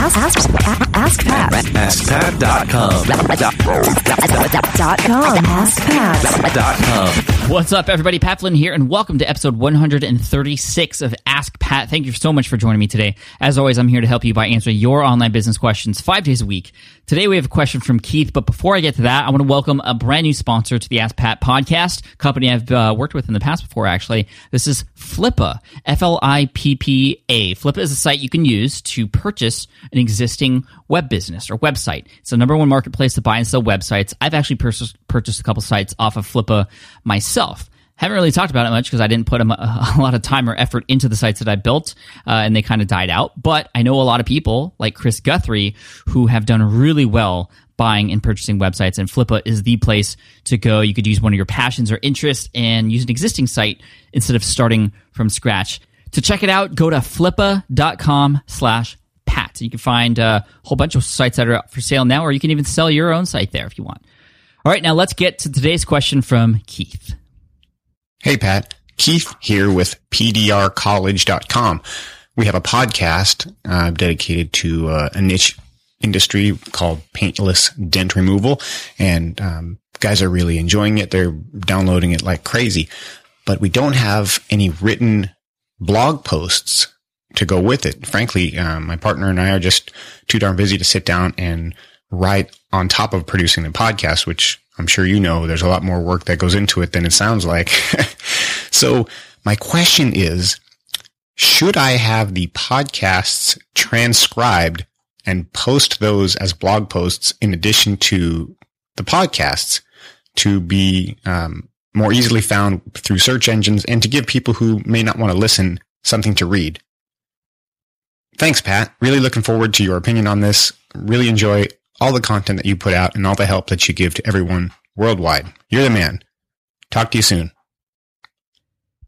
Ask, ask, ask Pat. AskPat.com. Dot com. Ask Dot com. What's up, everybody? Pat Flynn here, and welcome to episode 136 of Ask Pat. Thank you so much for joining me today. As always, I'm here to help you by answering your online business questions five days a week. Today, we have a question from Keith, but before I get to that, I want to welcome a brand new sponsor to the Ask Pat podcast, company I've uh, worked with in the past before, actually. This is Flippa, F L I P P A. Flippa is a site you can use to purchase an existing web business or website. It's the number one marketplace to buy and sell websites. I've actually purchased, purchased a couple sites off of Flippa myself. Haven't really talked about it much because I didn't put a, a, lot of time or effort into the sites that I built, uh, and they kind of died out. But I know a lot of people like Chris Guthrie who have done really well buying and purchasing websites, and Flippa is the place to go. You could use one of your passions or interests and use an existing site instead of starting from scratch. To check it out, go to flippa.com slash pat. You can find a whole bunch of sites that are up for sale now, or you can even sell your own site there if you want. All right, now let's get to today's question from Keith. Hey, Pat. Keith here with PDRcollege.com. We have a podcast uh, dedicated to uh, a niche industry called paintless dent removal, and um, guys are really enjoying it. They're downloading it like crazy, but we don't have any written blog posts to go with it. Frankly, um, my partner and I are just too darn busy to sit down and write on top of producing the podcast, which I'm sure you know there's a lot more work that goes into it than it sounds like. so my question is, should I have the podcasts transcribed and post those as blog posts in addition to the podcasts to be um, more easily found through search engines and to give people who may not want to listen something to read? Thanks, Pat. Really looking forward to your opinion on this. Really enjoy all the content that you put out and all the help that you give to everyone worldwide. You're the man. Talk to you soon.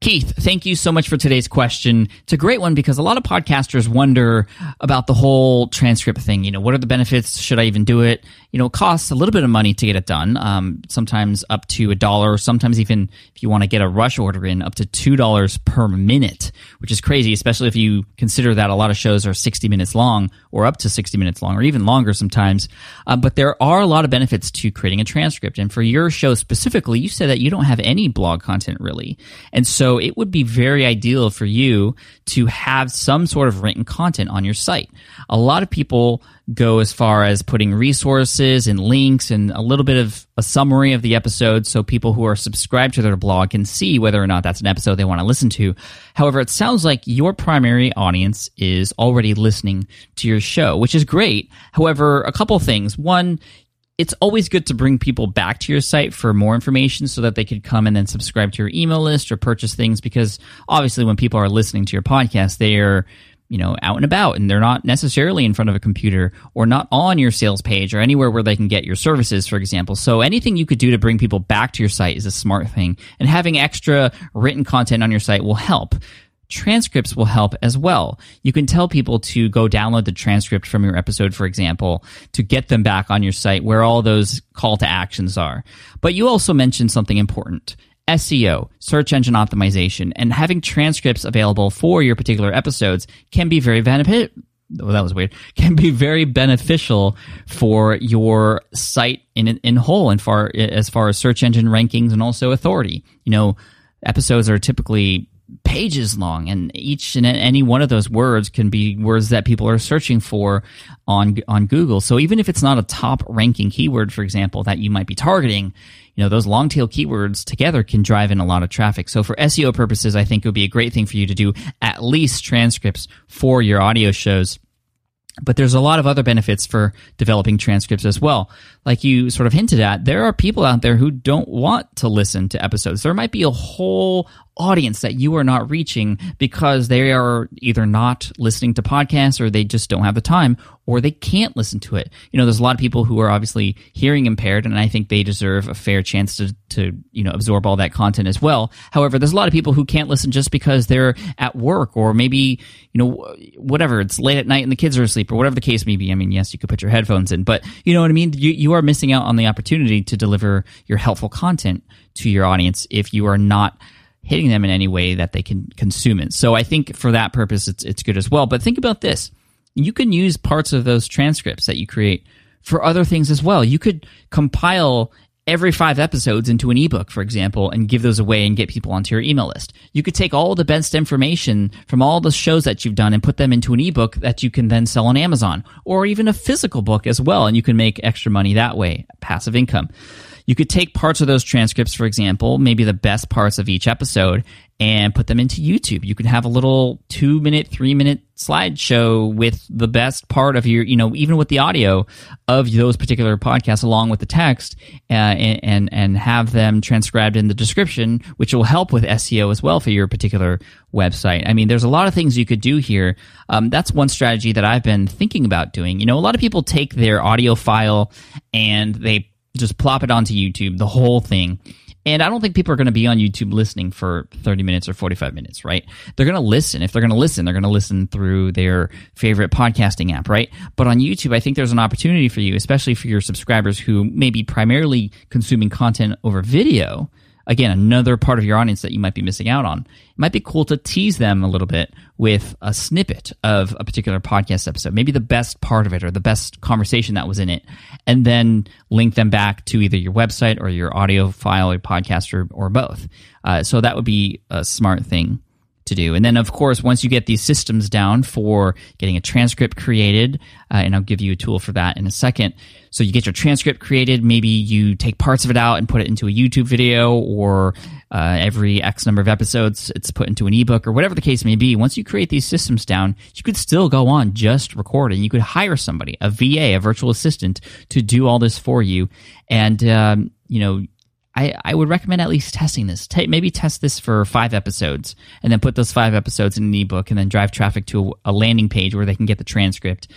Keith, thank you so much for today's question. It's a great one because a lot of podcasters wonder about the whole transcript thing. You know, what are the benefits? Should I even do it? You know, it costs a little bit of money to get it done. Um, sometimes up to a dollar. Sometimes even if you want to get a rush order in, up to two dollars per minute, which is crazy, especially if you consider that a lot of shows are sixty minutes long or up to sixty minutes long or even longer sometimes. Uh, but there are a lot of benefits to creating a transcript. And for your show specifically, you said that you don't have any blog content really, and so so it would be very ideal for you to have some sort of written content on your site. A lot of people go as far as putting resources and links and a little bit of a summary of the episode so people who are subscribed to their blog can see whether or not that's an episode they want to listen to. However, it sounds like your primary audience is already listening to your show, which is great. However, a couple things. One, it's always good to bring people back to your site for more information so that they could come and then subscribe to your email list or purchase things because obviously when people are listening to your podcast they are you know out and about and they're not necessarily in front of a computer or not on your sales page or anywhere where they can get your services for example. So anything you could do to bring people back to your site is a smart thing and having extra written content on your site will help transcripts will help as well. You can tell people to go download the transcript from your episode, for example, to get them back on your site where all those call to actions are. But you also mentioned something important. SEO, search engine optimization, and having transcripts available for your particular episodes can be very beneficial. Oh, that was weird. Can be very beneficial for your site in in whole, and far as far as search engine rankings and also authority. You know, episodes are typically pages long and each and any one of those words can be words that people are searching for on on Google. So even if it's not a top ranking keyword for example that you might be targeting, you know, those long tail keywords together can drive in a lot of traffic. So for SEO purposes, I think it would be a great thing for you to do at least transcripts for your audio shows. But there's a lot of other benefits for developing transcripts as well. Like you sort of hinted at, there are people out there who don't want to listen to episodes. There might be a whole audience that you are not reaching because they are either not listening to podcasts or they just don't have the time or they can't listen to it. You know, there's a lot of people who are obviously hearing impaired and I think they deserve a fair chance to to, you know, absorb all that content as well. However, there's a lot of people who can't listen just because they're at work or maybe, you know, whatever, it's late at night and the kids are asleep or whatever the case may be. I mean, yes, you could put your headphones in, but you know what I mean? You you are missing out on the opportunity to deliver your helpful content to your audience if you are not hitting them in any way that they can consume it. So I think for that purpose, it's, it's good as well. But think about this. you can use parts of those transcripts that you create for other things as well. You could compile every five episodes into an ebook, for example, and give those away and get people onto your email list. You could take all the best information from all the shows that you've done and put them into an ebook that you can then sell on Amazon or even a physical book as well. And you can make extra money that way, passive income. You could take parts of those transcripts, for example, maybe the best parts of each episode, and put them into YouTube. You could have a little two minute, three minute slideshow with the best part of your, you know, even with the audio of those particular podcasts along with the text, uh, and, and and have them transcribed in the description, which will help with SEO as well for your particular website. I mean, there's a lot of things you could do here. Um, that's one strategy that I've been thinking about doing. You know, a lot of people take their audio file and they just plop it onto YouTube, the whole thing. And I don't think people are going to be on YouTube listening for 30 minutes or 45 minutes, right? They're going to listen. If they're going to listen, they're going to listen through their favorite podcasting app, right? But on YouTube, I think there's an opportunity for you, especially for your subscribers who may be primarily consuming content over video again, another part of your audience that you might be missing out on. It might be cool to tease them a little bit with a snippet of a particular podcast episode, maybe the best part of it or the best conversation that was in it, and then link them back to either your website or your audio file or podcast or, or both. Uh, so that would be a smart thing to do. And then, of course, once you get these systems down for getting a transcript created, uh, and I'll give you a tool for that in a second. So you get your transcript created. Maybe you take parts of it out and put it into a YouTube video, or uh, every X number of episodes, it's put into an ebook, or whatever the case may be. Once you create these systems down, you could still go on just recording. You could hire somebody, a VA, a virtual assistant, to do all this for you. And, um, you know, I, I would recommend at least testing this. maybe test this for five episodes and then put those five episodes in an ebook and then drive traffic to a, a landing page where they can get the transcript.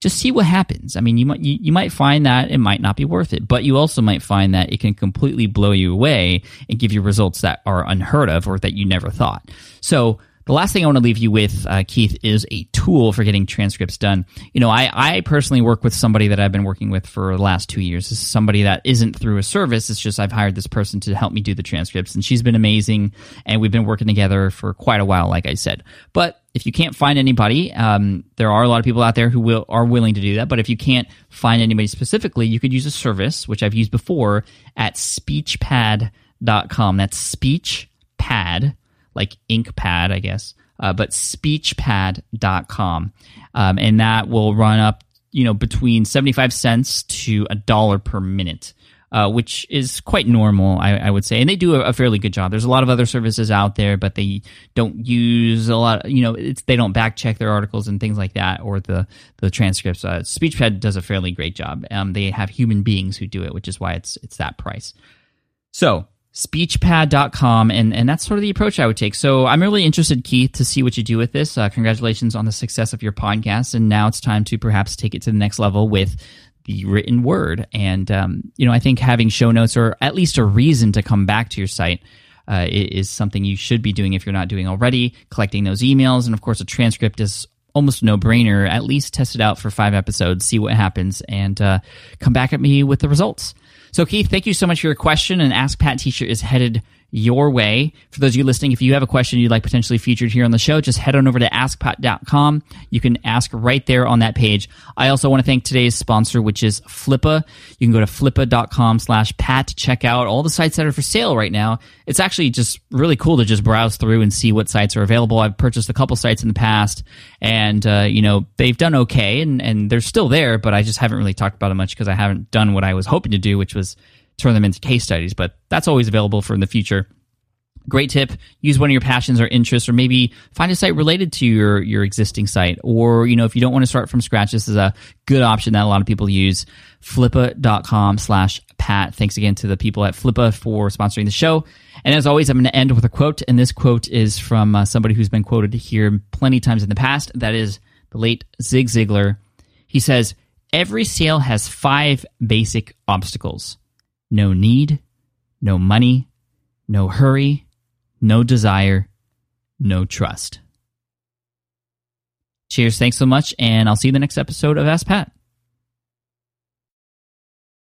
Just see what happens. I mean, you might you, you might find that it might not be worth it, but you also might find that it can completely blow you away and give you results that are unheard of or that you never thought. So the last thing I want to leave you with, uh, Keith, is a tool for getting transcripts done. You know, I, I personally work with somebody that I've been working with for the last two years. This is somebody that isn't through a service. It's just I've hired this person to help me do the transcripts, and she's been amazing. And we've been working together for quite a while, like I said. But if you can't find anybody, um, there are a lot of people out there who will are willing to do that. But if you can't find anybody specifically, you could use a service which I've used before at speechpad.com. That's speechpad like InkPad, I guess, uh, but speechpad.com. Um, and that will run up, you know, between 75 cents to a dollar per minute. Uh, which is quite normal, I, I, would say. And they do a, a, fairly good job. There's a lot of other services out there, but they don't use a lot. Of, you know, they don't back check their articles and things like that, or the the transcripts. Uh, Speechpad does a fairly great job. Um, they have human beings who do it, which is why it's it's that price. So speechpad.com and and that's sort of the approach i would take. So i'm really interested keith to see what you do with this. Uh, congratulations on the success of your podcast and now it's time to perhaps take it to the next level with the written word. And um, you know i think having show notes or at least a reason to come back to your site uh, is something you should be doing if you're not doing already collecting those emails and of course a transcript is almost no brainer at least test it out for five episodes see what happens and uh, come back at me with the results so, Keith, thank you so much for your question. And Ask Pat T-shirt is headed your way. For those of you listening, if you have a question you'd like potentially featured here on the show, just head on over to askpat.com. You can ask right there on that page. I also want to thank today's sponsor, which is Flippa. You can go to flippa.com slash pat to check out all the sites that are for sale right now. It's actually just really cool to just browse through and see what sites are available. I've purchased a couple sites in the past and, uh, you know, they've done okay and, and they're still there, but I just haven't really talked about it much because I haven't done what I was hoping to do, which was turn them into case studies, but that's always available for in the future. Great tip. Use one of your passions or interests, or maybe find a site related to your, your existing site. Or, you know, if you don't want to start from scratch, this is a good option that a lot of people use. Flippa.com slash Pat. Thanks again to the people at Flippa for sponsoring the show. And as always, I'm going to end with a quote. And this quote is from uh, somebody who's been quoted here plenty times in the past. That is the late Zig Ziglar. He says, Every sale has five basic obstacles no need, no money, no hurry, no desire, no trust. Cheers. Thanks so much. And I'll see you in the next episode of Ask Pat.